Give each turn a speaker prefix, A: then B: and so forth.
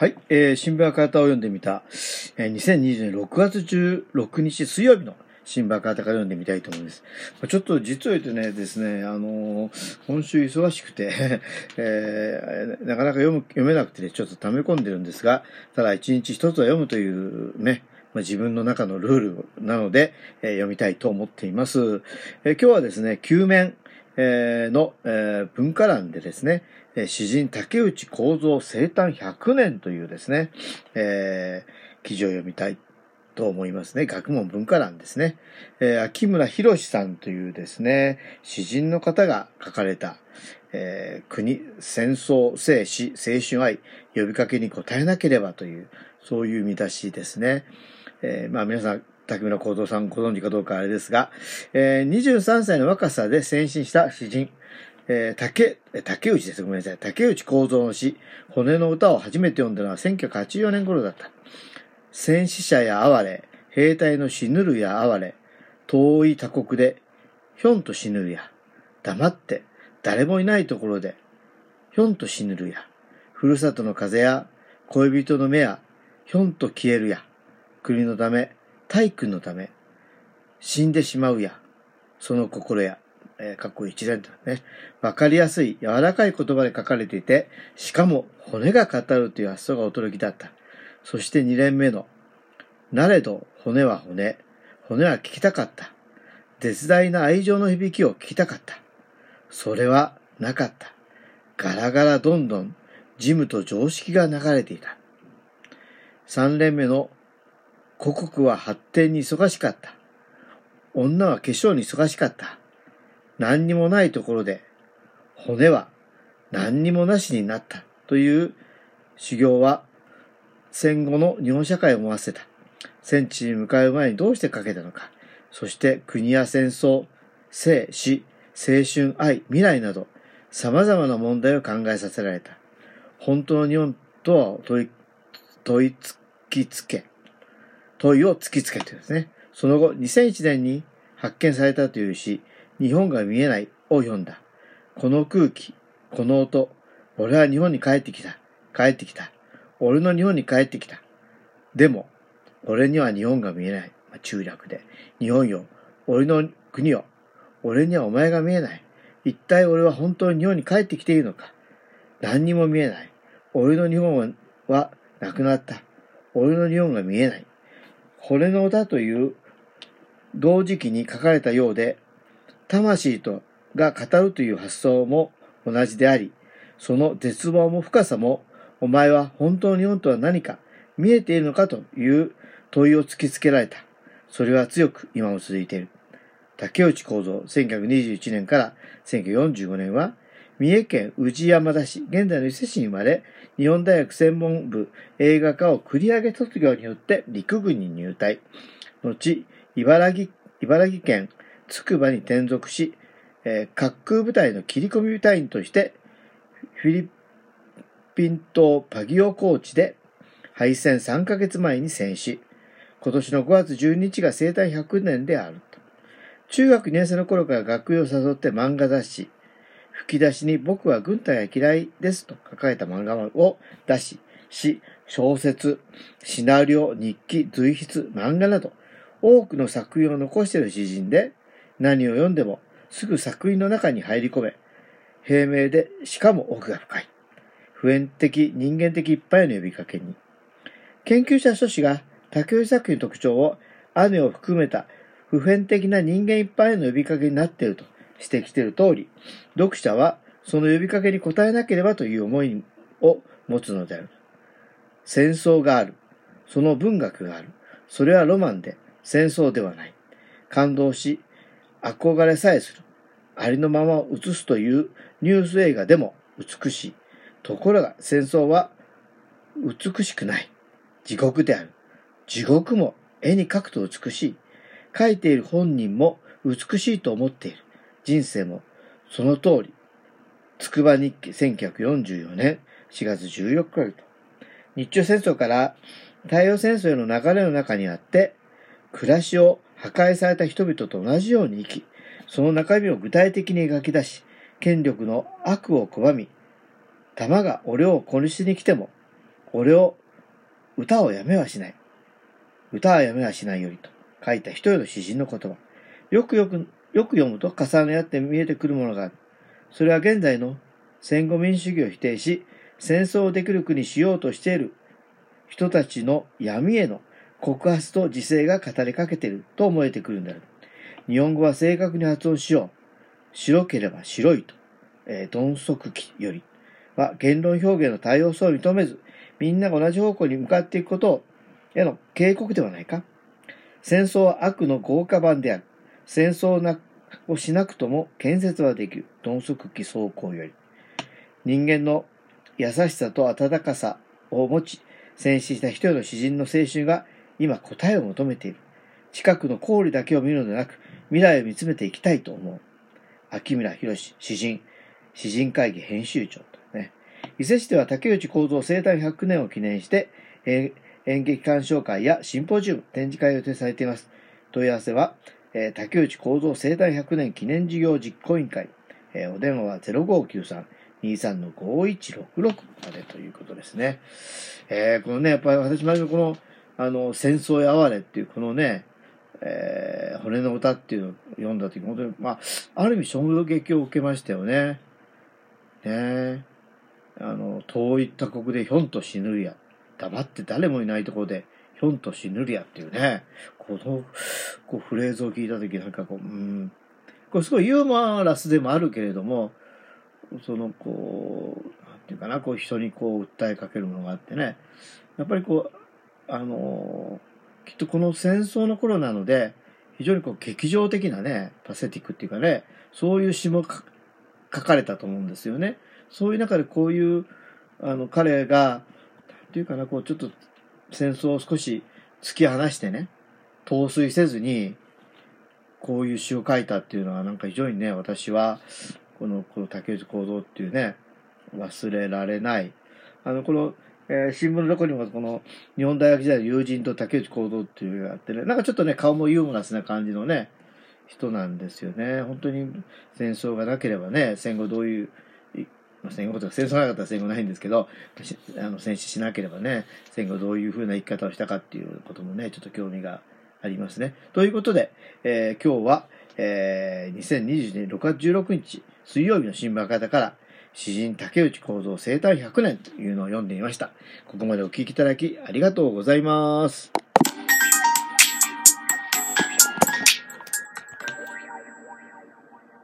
A: はい、えー、新聞赤旗を読んでみた、えー、2020年6月16日水曜日の新聞赤旗から読んでみたいと思います。ちょっと実を言うとねですね、あのー、今週忙しくて えー、なかなか読む読めなくてね、ちょっと溜め込んでるんですが、ただ一日一つは読むというね、まあ、自分の中のルールなので、えー、読みたいと思っています。えー、今日はですね、旧面、の、文化欄でですね、詩人竹内幸三生誕100年というですね、え、記事を読みたいと思いますね。学問文化欄ですね。え、秋村博さんというですね、詩人の方が書かれた、え、国、戦争、生死、青春愛、呼びかけに応えなければという、そういう見出しですね。えー、まあ皆さん、竹村幸三さんご存知かどうかあれですが、えー、23歳の若さで先進した詩人、えー、竹、竹内です。ごめんなさい。竹内幸三の詩、骨の歌を初めて読んだのは1984年頃だった。戦死者や哀れ、兵隊の死ぬるや哀れ、遠い他国で、ひょんと死ぬるや、黙って、誰もいないところで、ひょんと死ぬるや、ふるさとの風や、恋人の目や、ひょんと消えるや、国のため、体育のため、死んでしまうや、その心や、えー、かっこ一連とね、わかりやすい、柔らかい言葉で書かれていて、しかも骨が語るという発想が驚きだった。そして二連目の、なれど骨は骨、骨は聞きたかった。絶大な愛情の響きを聞きたかった。それはなかった。ガラガラどんどん、事務と常識が流れていた。三連目の故国は発展に忙しかった。女は化粧に忙しかった。何にもないところで、骨は何にもなしになったという修行は戦後の日本社会を思わせた。戦地に向かう前にどうしてかけたのか。そして国や戦争、生、死、青春、愛、未来など様々な問題を考えさせられた。本当の日本とは問い、問いつきつけ、問いを突きつけてですね、その後2001年に発見されたという詩、日本が見えないを読んだ。この空気、この音、俺は日本に帰ってきた。帰ってきた。俺の日本に帰ってきた。でも、俺には日本が見えない。まあ、中略で。日本よ。俺の国よ。俺にはお前が見えない。一体俺は本当に日本に帰ってきているのか。何にも見えない。俺の日本はなくなった。俺の日本が見えない。骨の歌という同時期に書かれたようで、魂とが語るという発想も同じであり、その絶望も深さも、お前は本当に本とは何か見えているのかという問いを突きつけられた。それは強く今も続いている。竹内幸三、1921年から1945年は、三重県宇治山田市、現在の伊勢市に生まれ、日本大学専門部映画科を繰り上げ卒業によって陸軍に入隊。後、茨城、茨城県つくばに転属し、えー、滑空部隊の切り込み隊員として、フィリピン島パギオ高地で敗戦3ヶ月前に戦死。今年の5月12日が生誕100年であると。中学2年生の頃から学友を誘って漫画雑誌、吹き出しに僕は軍隊が嫌いですと書かれた漫画を出し、詩、小説、シナリオ、日記、随筆、漫画など、多くの作品を残している詩人で、何を読んでもすぐ作品の中に入り込め、平明でしかも奥が深い。普遍的、人間的いっぱいの呼びかけに。研究者書士が竹内作品の特徴を雨を含めた普遍的な人間いっぱいの呼びかけになっていると指摘している通り、読者はその呼びかけに応えなければという思いを持つのである。戦争がある。その文学がある。それはロマンで戦争ではない。感動し、憧れさえする。ありのままを映すというニュース映画でも美しい。ところが戦争は美しくない。地獄である。地獄も絵に描くと美しい。描いている本人も美しいと思っている。人生もその通り。つくば日記1944年4月14日よりと。日中戦争から太陽戦争への流れの中にあって、暮らしを破壊された人々と同じように生き、その中身を具体的に描き出し、権力の悪を拒み、弾が俺を殺しに来ても、俺を、歌をやめはしない。歌はやめはしないよりと書いた一人の詩人の言葉。よくよく、よく読むと重ね合って見えてくるものがある。それは現在の戦後民主主義を否定し、戦争をできる国しようとしている人たちの闇への告発と自制が語りかけていると思えてくるんだ日本語は正確に発音しよう。白ければ白いと。えー、鈍足記よりは言論表現の多様さを認めず、みんなが同じ方向に向かっていくことへの警告ではないか戦争は悪の豪華版である。戦争をしなくとも建設はできる。鈍足記走行より。人間の優しさと温かさを持ち、戦死した一人の詩人の青春が今答えを求めている。近くの氷だけを見るのではなく、未来を見つめていきたいと思う。秋村博詩人、詩人会議編集長とね。伊勢市では竹内幸三生誕100年を記念して、演劇鑑賞会やシンポジウム、展示会を予定されています。問い合わせは、えー、竹内幸三生誕100年記念事業実行委員会、えー、お電話は0593 23-5166までということですね。えー、このね、やっぱり私もこの、あの、戦争や哀れっていうこのね、えー、骨の歌っていうのを読んだ時、本当に、まあ、ある意味衝撃を受けましたよね。ねあの、遠いった国でひょんと死ぬりや。黙って誰もいないところでひょんと死ぬりやっていうね。この、こうフレーズを聞いた時なんかこう、うん。これすごいユーモラスでもあるけれども、そのこう、なんていうかな、こう人にこう訴えかけるものがあってね、やっぱりこう、あのきっとこの戦争の頃なので、非常にこう劇場的なね、パセティックっていうかね、そういう詩も書かれたと思うんですよね。そういう中でこういう、あの、彼が、なんていうかな、こうちょっと戦争を少し突き放してね、陶酔せずに、こういう詩を書いたっていうのはなんか非常にね、私はこの、この竹内幸三っていうね、忘れられない。あの、この、えー、新聞の中にもこの、日本大学時代の友人と竹内幸三っていうのがあってね、なんかちょっとね、顔もユーモラスな感じのね、人なんですよね。本当に戦争がなければね、戦後どういう、戦後とか戦争なかったら戦後ないんですけど、あの戦死しなければね、戦後どういうふうな生き方をしたかっていうこともね、ちょっと興味がありますね。ということで、えー、今日は、えー、2020年6月16日、水曜日の新聞方から、詩人竹内幸三生誕100年というのを読んでいました。ここまでお聞きいただきありがとうございます。